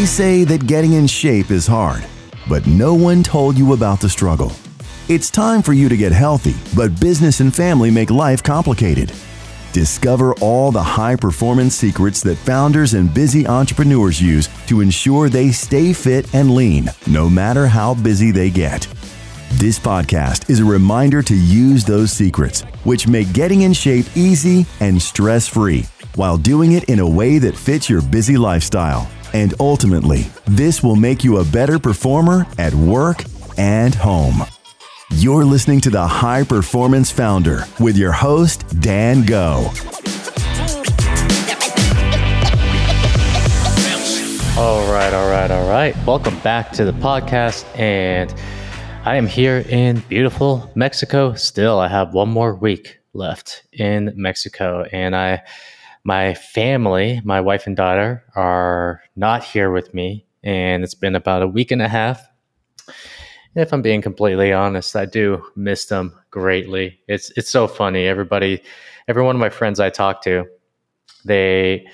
They say that getting in shape is hard, but no one told you about the struggle. It's time for you to get healthy, but business and family make life complicated. Discover all the high performance secrets that founders and busy entrepreneurs use to ensure they stay fit and lean, no matter how busy they get. This podcast is a reminder to use those secrets, which make getting in shape easy and stress free, while doing it in a way that fits your busy lifestyle. And ultimately, this will make you a better performer at work and home. You're listening to the High Performance Founder with your host, Dan Go. All right, all right, all right. Welcome back to the podcast. And I am here in beautiful Mexico. Still, I have one more week left in Mexico. And I, my family, my wife and daughter, are not here with me. And it's been about a week and a half if I'm being completely honest, I do miss them greatly. It's it's so funny. Everybody, every one of my friends I talk to, they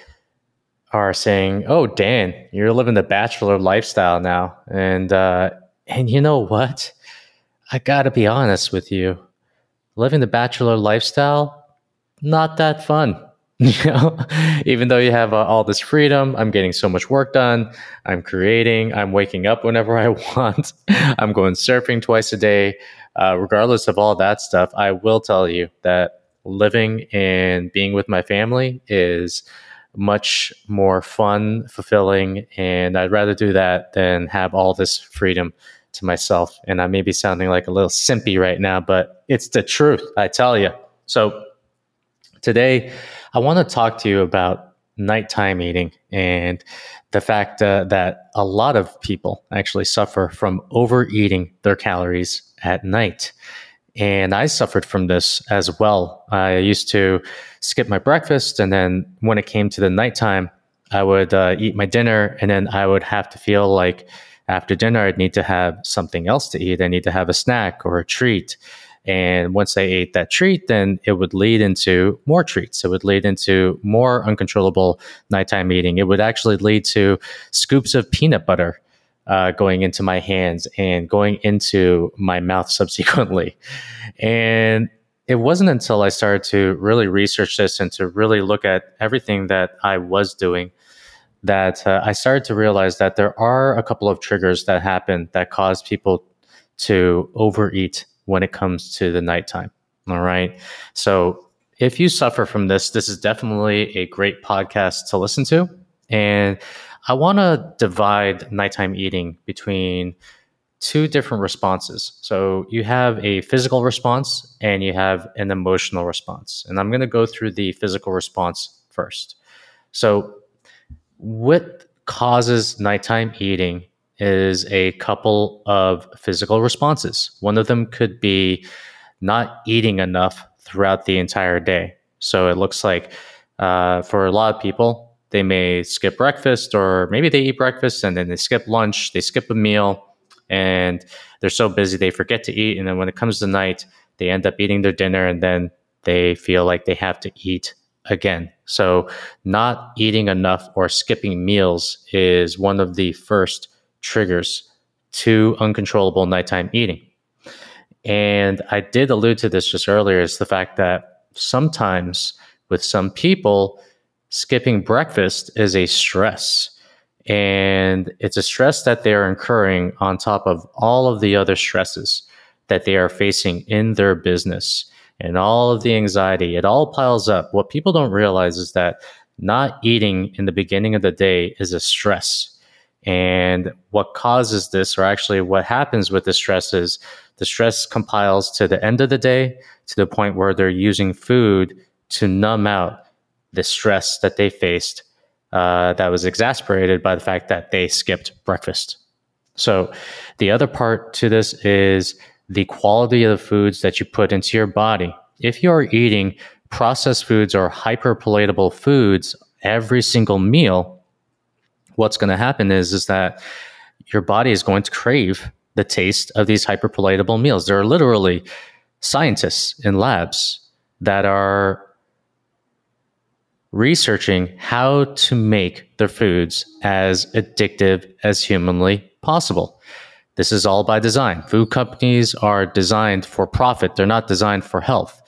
are saying, "Oh, Dan, you're living the bachelor lifestyle now," and uh, and you know what? I gotta be honest with you. Living the bachelor lifestyle, not that fun. you know even though you have uh, all this freedom i'm getting so much work done. I'm creating. I'm waking up whenever i want. I'm going surfing twice a day. Uh, regardless of all that stuff i will tell you that living and being with my family is much more fun fulfilling and i'd rather do that than have all this freedom to myself. And i may be sounding like a little simpy right now but it's the truth i tell you. So today I want to talk to you about nighttime eating and the fact uh, that a lot of people actually suffer from overeating their calories at night. And I suffered from this as well. I used to skip my breakfast, and then when it came to the nighttime, I would uh, eat my dinner, and then I would have to feel like after dinner, I'd need to have something else to eat. I need to have a snack or a treat. And once they ate that treat, then it would lead into more treats. It would lead into more uncontrollable nighttime eating. It would actually lead to scoops of peanut butter uh, going into my hands and going into my mouth subsequently. And it wasn't until I started to really research this and to really look at everything that I was doing that uh, I started to realize that there are a couple of triggers that happen that cause people to overeat when it comes to the nighttime. All right. So if you suffer from this, this is definitely a great podcast to listen to. And I want to divide nighttime eating between two different responses. So you have a physical response and you have an emotional response. And I'm going to go through the physical response first. So, what causes nighttime eating is a couple of physical responses. One of them could be not eating enough throughout the entire day. So it looks like uh, for a lot of people, they may skip breakfast or maybe they eat breakfast and then they skip lunch, they skip a meal, and they're so busy they forget to eat. And then when it comes to night, they end up eating their dinner and then they feel like they have to eat again. So, not eating enough or skipping meals is one of the first triggers to uncontrollable nighttime eating. And I did allude to this just earlier is the fact that sometimes with some people, skipping breakfast is a stress. And it's a stress that they are incurring on top of all of the other stresses that they are facing in their business and all of the anxiety. It all piles up. What people don't realize is that not eating in the beginning of the day is a stress and what causes this, or actually what happens with the stress, is the stress compiles to the end of the day to the point where they're using food to numb out the stress that they faced uh, that was exasperated by the fact that they skipped breakfast. So, the other part to this is the quality of the foods that you put into your body. If you're eating processed foods or hyperpalatable foods every single meal, what's going to happen is is that your body is going to crave the taste of these hyperpalatable meals. There are literally scientists in labs that are researching how to make their foods as addictive as humanly possible. This is all by design. Food companies are designed for profit, they're not designed for health.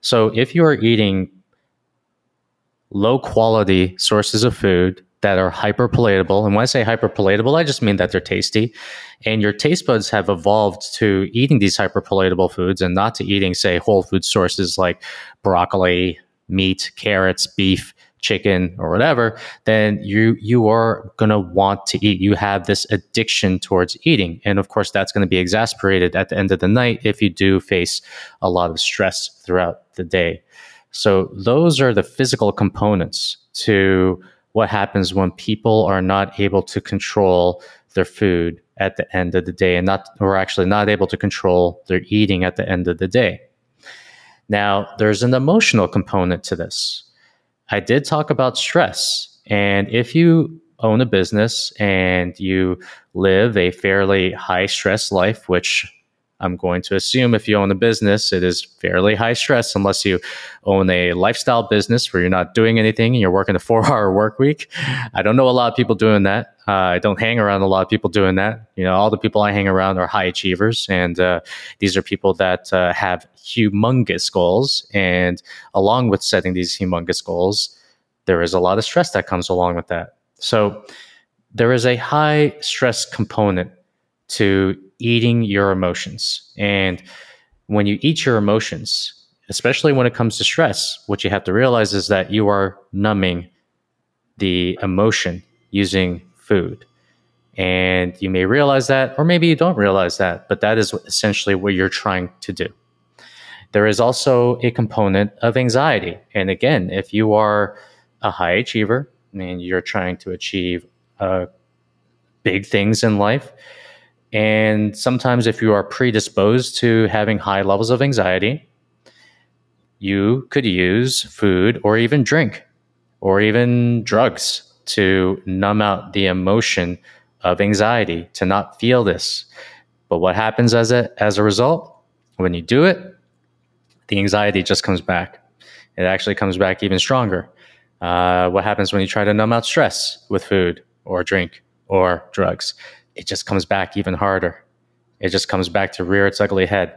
So if you are eating low quality sources of food that are hyper palatable, and when I say hyper palatable, I just mean that they're tasty, and your taste buds have evolved to eating these hyper palatable foods and not to eating, say, whole food sources like broccoli, meat, carrots, beef, chicken, or whatever, then you you are gonna want to eat. You have this addiction towards eating, and of course, that's going to be exasperated at the end of the night if you do face a lot of stress throughout the day. So those are the physical components to what happens when people are not able to control their food at the end of the day and not or actually not able to control their eating at the end of the day. Now, there's an emotional component to this. I did talk about stress. And if you own a business and you live a fairly high stress life, which I'm going to assume if you own a business, it is fairly high stress unless you own a lifestyle business where you're not doing anything and you're working a four hour work week. I don't know a lot of people doing that. Uh, I don't hang around a lot of people doing that. You know, all the people I hang around are high achievers, and uh, these are people that uh, have humongous goals. And along with setting these humongous goals, there is a lot of stress that comes along with that. So there is a high stress component to eating your emotions. And when you eat your emotions, especially when it comes to stress, what you have to realize is that you are numbing the emotion using food. And you may realize that, or maybe you don't realize that, but that is essentially what you're trying to do. There is also a component of anxiety. And again, if you are a high achiever and you're trying to achieve uh, big things in life, and sometimes if you are predisposed to having high levels of anxiety, you could use food or even drink or even drugs to numb out the emotion of anxiety, to not feel this. But what happens as a, as a result? When you do it, the anxiety just comes back. It actually comes back even stronger. Uh, what happens when you try to numb out stress with food or drink or drugs? It just comes back even harder. It just comes back to rear its ugly head.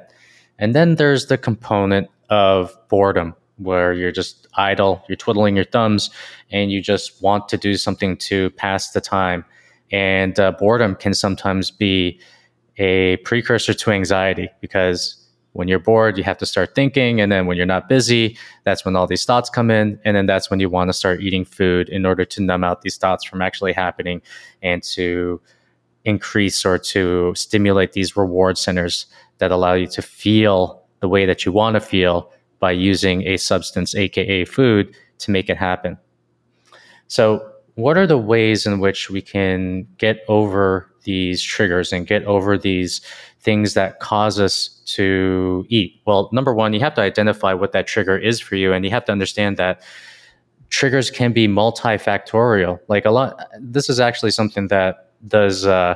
And then there's the component of boredom where you're just idle, you're twiddling your thumbs, and you just want to do something to pass the time. And uh, boredom can sometimes be a precursor to anxiety because when you're bored, you have to start thinking. And then when you're not busy, that's when all these thoughts come in. And then that's when you want to start eating food in order to numb out these thoughts from actually happening and to increase or to stimulate these reward centers that allow you to feel the way that you want to feel by using a substance, aka food, to make it happen. So, what are the ways in which we can get over these triggers and get over these things that cause us to eat? Well, number one, you have to identify what that trigger is for you, and you have to understand that triggers can be multifactorial. Like a lot, this is actually something that does uh,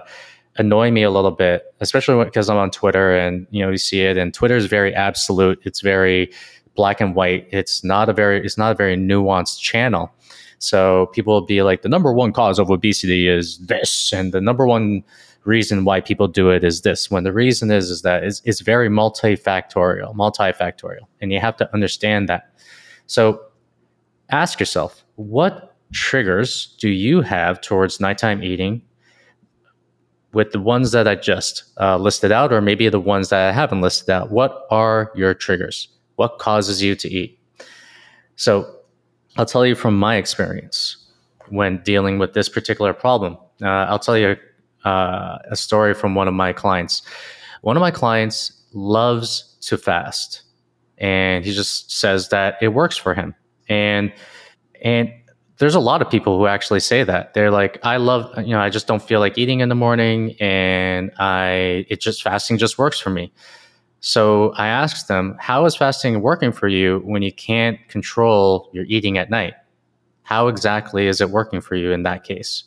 annoy me a little bit, especially because I'm on Twitter and you know you see it, and Twitter is very absolute. It's very black and white. It's not a very it's not a very nuanced channel. So people will be like, the number one cause of obesity is this, and the number one reason why people do it is this. When the reason is is that it's, it's very multifactorial, multifactorial, and you have to understand that. So ask yourself, what triggers do you have towards nighttime eating with the ones that I just uh, listed out, or maybe the ones that I haven't listed out, what are your triggers? What causes you to eat? So I'll tell you from my experience when dealing with this particular problem. Uh, I'll tell you uh, a story from one of my clients. One of my clients loves to fast, and he just says that it works for him. And and there's a lot of people who actually say that. They're like i love you know i just don't feel like eating in the morning and i it just fasting just works for me. So i asked them how is fasting working for you when you can't control your eating at night? How exactly is it working for you in that case?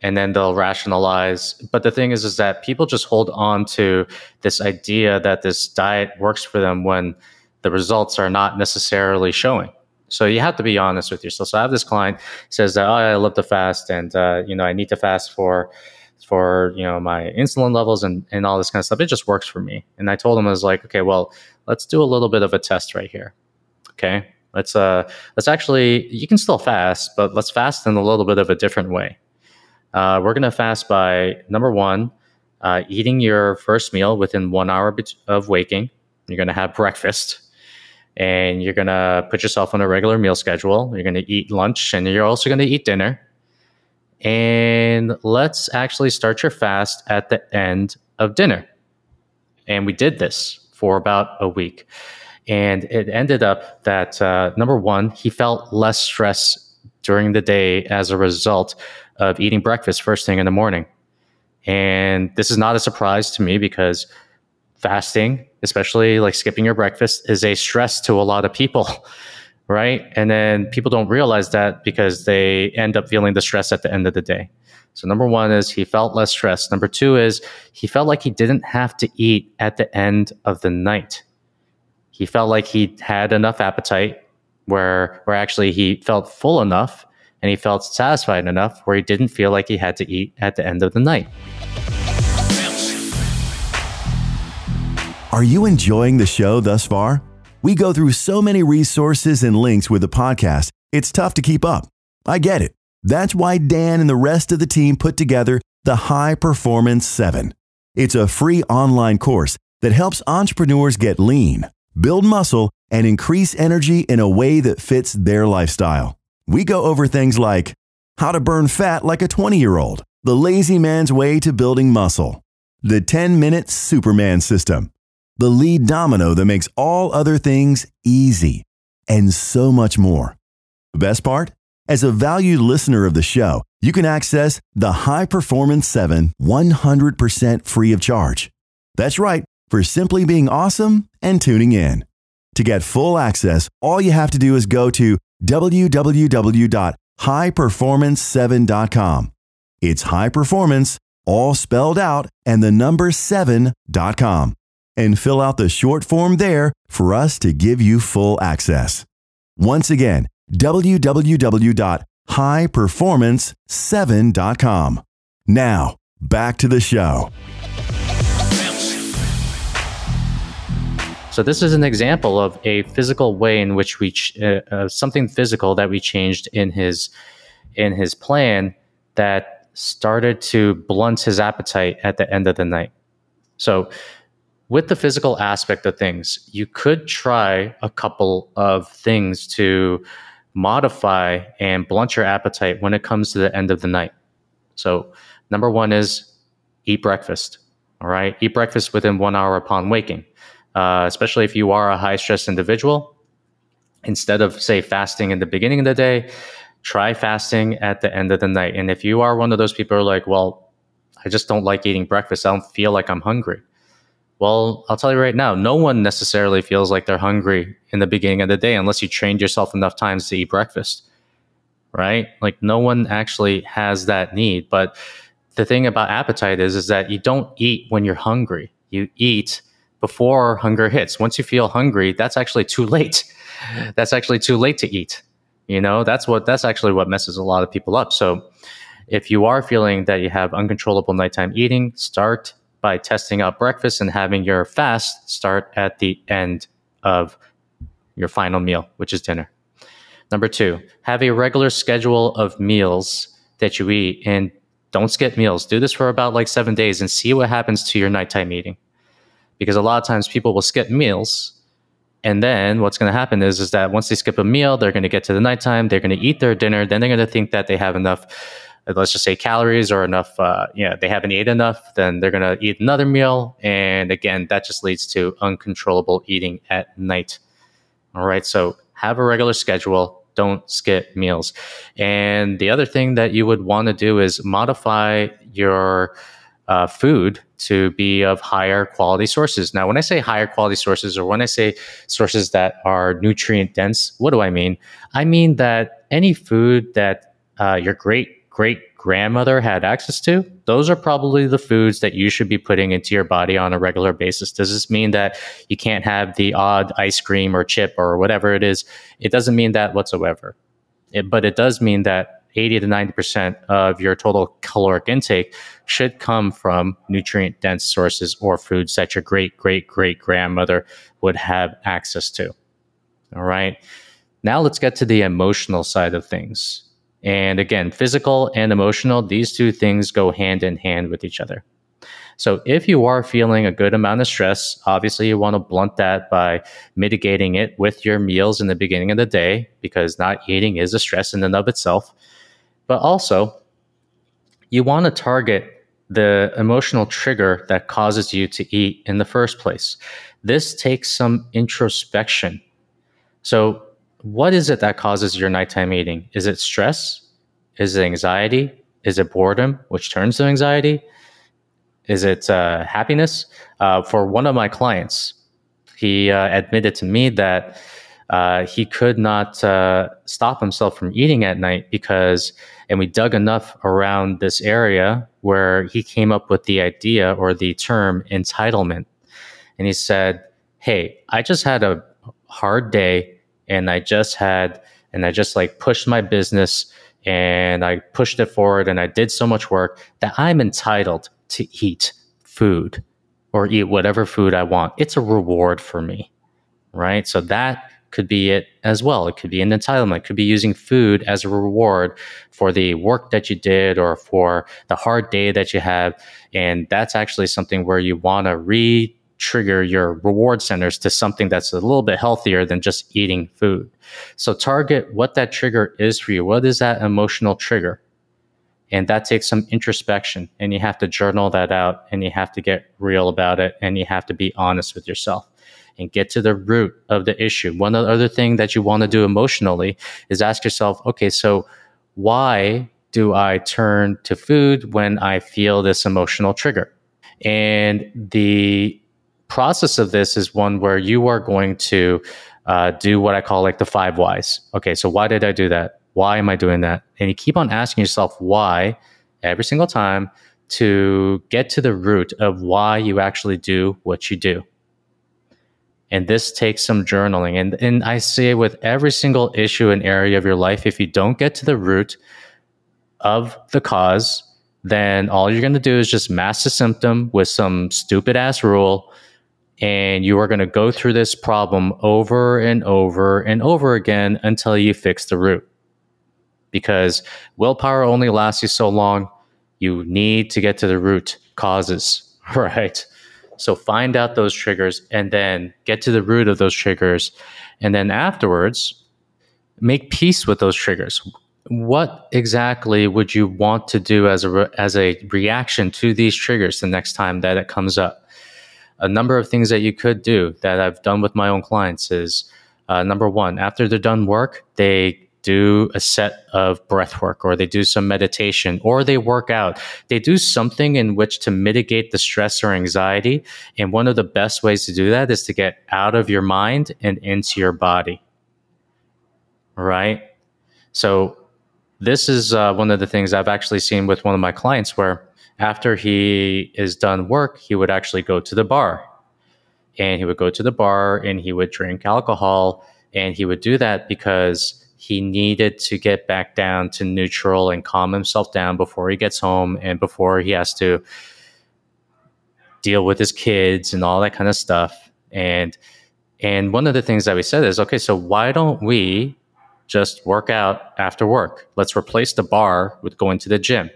And then they'll rationalize. But the thing is is that people just hold on to this idea that this diet works for them when the results are not necessarily showing So you have to be honest with yourself. So I have this client says that oh, I love to fast, and uh, you know I need to fast for for you know my insulin levels and and all this kind of stuff. It just works for me. And I told him I was like, okay, well, let's do a little bit of a test right here. Okay, let's uh let's actually you can still fast, but let's fast in a little bit of a different way. Uh, we're gonna fast by number one, uh, eating your first meal within one hour of waking. You're gonna have breakfast and you're going to put yourself on a regular meal schedule. You're going to eat lunch and you're also going to eat dinner. And let's actually start your fast at the end of dinner. And we did this for about a week. And it ended up that uh, number one, he felt less stress during the day as a result of eating breakfast first thing in the morning. And this is not a surprise to me because fasting, especially like skipping your breakfast, is a stress to a lot of people, right? And then people don't realize that because they end up feeling the stress at the end of the day. So, number one is he felt less stressed. Number two is he felt like he didn't have to eat at the end of the night. He felt like he had enough appetite where, where actually he felt full enough and he felt satisfied enough where he didn't feel like he had to eat at the end of the night. Are you enjoying the show thus far? We go through so many resources and links with the podcast, it's tough to keep up. I get it. That's why Dan and the rest of the team put together the High Performance 7. It's a free online course that helps entrepreneurs get lean, build muscle, and increase energy in a way that fits their lifestyle. We go over things like how to burn fat like a 20 year old, the lazy man's way to building muscle, the 10 minute Superman system the lead domino that makes all other things easy, and so much more. The best part? As a valued listener of the show, you can access the High Performance 7 100% free of charge. That's right, for simply being awesome and tuning in. To get full access, all you have to do is go to www.highperformance7.com. It's high performance, all spelled out, and the number 7.com and fill out the short form there for us to give you full access. Once again, www.highperformance7.com. Now, back to the show. So this is an example of a physical way in which we ch- uh, uh, something physical that we changed in his in his plan that started to blunt his appetite at the end of the night. So with the physical aspect of things, you could try a couple of things to modify and blunt your appetite when it comes to the end of the night. So, number one is eat breakfast. All right, eat breakfast within one hour upon waking, uh, especially if you are a high stress individual. Instead of, say, fasting in the beginning of the day, try fasting at the end of the night. And if you are one of those people who are like, well, I just don't like eating breakfast, I don't feel like I'm hungry well, I'll tell you right now, no one necessarily feels like they're hungry in the beginning of the day unless you trained yourself enough times to eat breakfast, right? Like no one actually has that need. But the thing about appetite is, is that you don't eat when you're hungry. You eat before hunger hits. Once you feel hungry, that's actually too late. That's actually too late to eat. You know, that's what that's actually what messes a lot of people up. So if you are feeling that you have uncontrollable nighttime eating, start by testing out breakfast and having your fast start at the end of your final meal, which is dinner. Number two, have a regular schedule of meals that you eat and don't skip meals. Do this for about like seven days and see what happens to your nighttime eating. Because a lot of times people will skip meals. And then what's going to happen is, is that once they skip a meal, they're going to get to the nighttime, they're going to eat their dinner, then they're going to think that they have enough let's just say calories or enough, uh, you know, they haven't eaten enough, then they're going to eat another meal. And again, that just leads to uncontrollable eating at night. All right. So have a regular schedule. Don't skip meals. And the other thing that you would want to do is modify your uh, food to be of higher quality sources. Now, when I say higher quality sources or when I say sources that are nutrient dense, what do I mean? I mean that any food that uh, your great great grandmother had access to, those are probably the foods that you should be putting into your body on a regular basis. Does this mean that you can't have the odd ice cream or chip or whatever it is? It doesn't mean that whatsoever. It, but it does mean that 80 to 90% of your total caloric intake should come from nutrient dense sources or foods that your great great great grandmother would have access to. All right. Now let's get to the emotional side of things. And again, physical and emotional, these two things go hand in hand with each other. So if you are feeling a good amount of stress, obviously you want to blunt that by mitigating it with your meals in the beginning of the day because not eating is a stress in and of itself. But also, you want to target the emotional trigger that causes you to eat in the first place. This takes some introspection. So, what is it that causes your nighttime eating? Is it stress? Is it anxiety? Is it boredom, which turns to anxiety? Is it uh, happiness? Uh, for one of my clients, he uh, admitted to me that uh, he could not uh, stop himself from eating at night because, and we dug enough around this area where he came up with the idea or the term entitlement. And he said, Hey, I just had a hard day and I just had, and I just like pushed my business and I pushed it forward and I did so much work that I'm entitled to eat food or eat whatever food I want. It's a reward for me. Right. So that could be it as well. It could be an entitlement. It could be using food as a reward for the work that you did or for the hard day that you have. And that's actually something where you want to re trigger your reward centers to something that's a little bit healthier than just eating food. So target what that trigger is for you. What is that emotional trigger? And that takes some introspection and you have to journal that out and you have to get real about it and you have to be honest with yourself and get to the root of the issue. One other thing that you want to do emotionally is ask yourself, okay, so why do I turn to food when I feel this emotional trigger? And the process of this is one where you are going to uh, do what I call like the five whys. Okay, so why did I do that? Why am I doing that? And you keep on asking yourself why every single time to get to the root of why you actually do what you do. And this takes some journaling. And, and I say with every single issue and area of your life, if you don't get to the root of the cause, then all you're going to do is just mask the symptom with some stupid ass rule. And you are going to go through this problem over and over and over again until you fix the root. Because willpower only lasts you so long. You need to get to the root causes, right? So find out those triggers and then get to the root of those triggers. And then afterwards, make peace with those triggers. What exactly would you want to do as a, re- as a reaction to these triggers the next time that it comes up? A number of things that you could do that I've done with my own clients is uh, number one, after they're done work, they do a set of breath work or they do some meditation or they work out. They do something in which to mitigate the stress or anxiety. And one of the best ways to do that is to get out of your mind and into your body. Right? So, this is uh, one of the things I've actually seen with one of my clients where after he is done work, he would actually go to the bar and he would go to the bar and he would drink alcohol. And he would do that because he needed to get back down to neutral and calm himself down before he gets home and before he has to deal with his kids and all that kind of stuff. And and one of the things that we said is, okay, so why don't we just work out after work? Let's replace the bar with going to the gym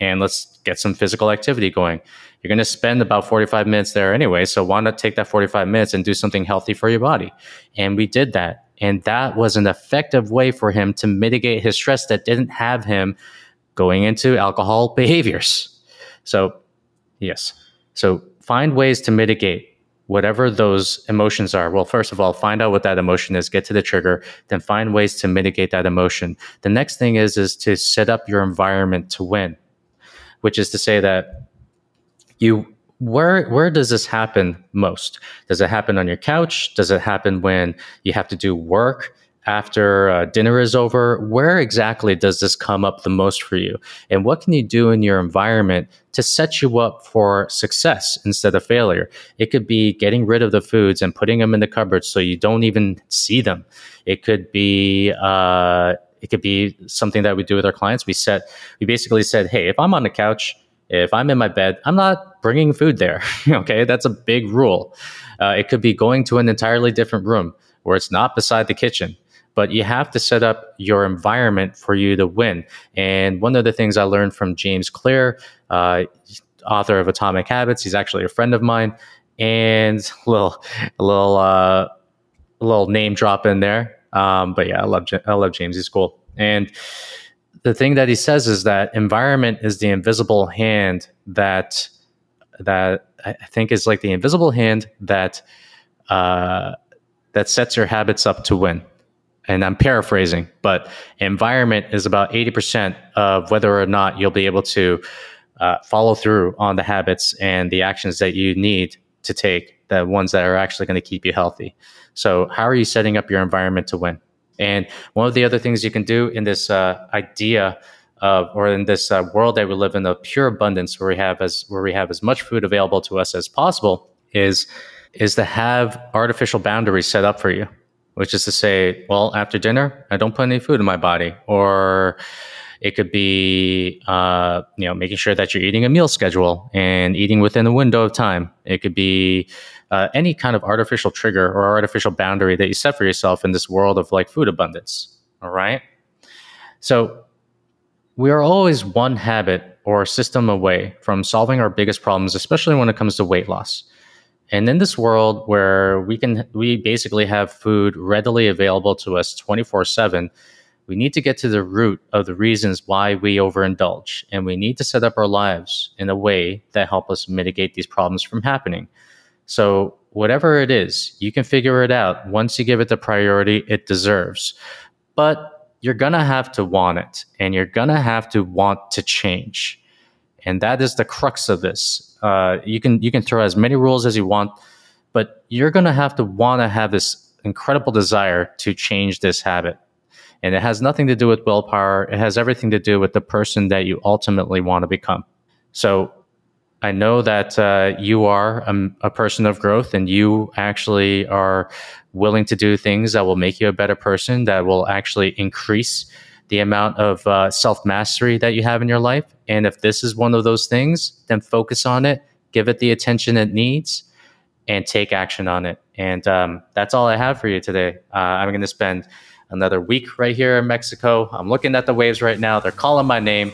and let's get some physical activity going. You're going to spend about 45 minutes there anyway. So why not take that 45 minutes and do something healthy for your body? And we did that. And that was an effective way for him to mitigate his stress that didn't have him going into alcohol behaviors. So, yes. So, find ways to mitigate whatever those emotions are. Well, first of all, find out what that emotion is, get to the trigger, then find ways to mitigate that emotion. The next thing is is to set up your environment to win, which is to say that you where where does this happen most? Does it happen on your couch? Does it happen when you have to do work after uh, dinner is over, where exactly does this come up the most for you? And what can you do in your environment to set you up for success instead of failure? It could be getting rid of the foods and putting them in the cupboard so you don't even see them. It could be, uh, it could be something that we do with our clients. We set, we basically said, hey, if I'm on the couch, if I'm in my bed, I'm not bringing food there. okay, that's a big rule. Uh, it could be going to an entirely different room where it's not beside the kitchen but you have to set up your environment for you to win. And one of the things I learned from James Clear, uh, author of Atomic Habits, he's actually a friend of mine, and a little, a little, uh, a little name drop in there. Um, but yeah, I love I love James. He's cool. And the thing that he says is that environment is the invisible hand that that I think is like the invisible hand that uh, that sets your habits up to win and I'm paraphrasing, but environment is about 80% of whether or not you'll be able to uh, follow through on the habits and the actions that you need to take, the ones that are actually going to keep you healthy. So, how are you setting up your environment to win? And one of the other things you can do in this uh, idea or in this uh, world that we live in of pure abundance, where we have as where we have as much food available to us as possible, is is to have artificial boundaries set up for you which is to say, well, after dinner, I don't put any food in my body, or it could be, uh, you know, making sure that you're eating a meal schedule and eating within a window of time. It could be uh, any kind of artificial trigger or artificial boundary that you set for yourself in this world of like food abundance. All right. So we are always one habit or system away from solving our biggest problems, especially when it comes to weight loss. And in this world where we can, we basically have food readily available to us 24 7, we need to get to the root of the reasons why we overindulge. And we need to set up our lives in a way that help us mitigate these problems from happening. So whatever it is, you can figure it out once you give it the priority it deserves. But you're going to have to want it and you're going to have to want to change. And that is the crux of this uh, you can you can throw as many rules as you want, but you're going to have to want to have this incredible desire to change this habit. And it has nothing to do with willpower. It has everything to do with the person that you ultimately want to become. So I know that uh, you are a, a, person of growth and you actually are willing to do things that will make you a better person, that will actually increase the amount of uh, self mastery that you have in your life. And if this is one of those things, then focus on it, give it the attention it needs, and take action on it. And um, that's all I have for you today. Uh, I'm going to spend another week right here in Mexico. I'm looking at the waves right now. They're calling my name.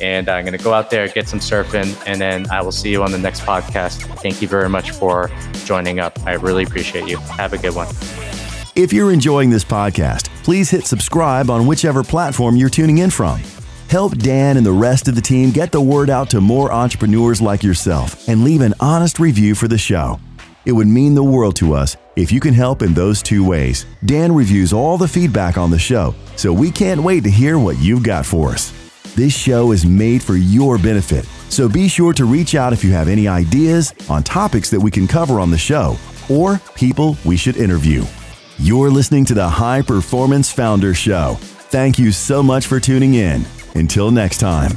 And I'm going to go out there, get some surfing, and then I will see you on the next podcast. Thank you very much for joining up. I really appreciate you. Have a good one. If you're enjoying this podcast, please hit subscribe on whichever platform you're tuning in from. Help Dan and the rest of the team get the word out to more entrepreneurs like yourself and leave an honest review for the show. It would mean the world to us if you can help in those two ways. Dan reviews all the feedback on the show, so we can't wait to hear what you've got for us. This show is made for your benefit, so be sure to reach out if you have any ideas on topics that we can cover on the show or people we should interview. You're listening to the High Performance Founder Show. Thank you so much for tuning in. Until next time.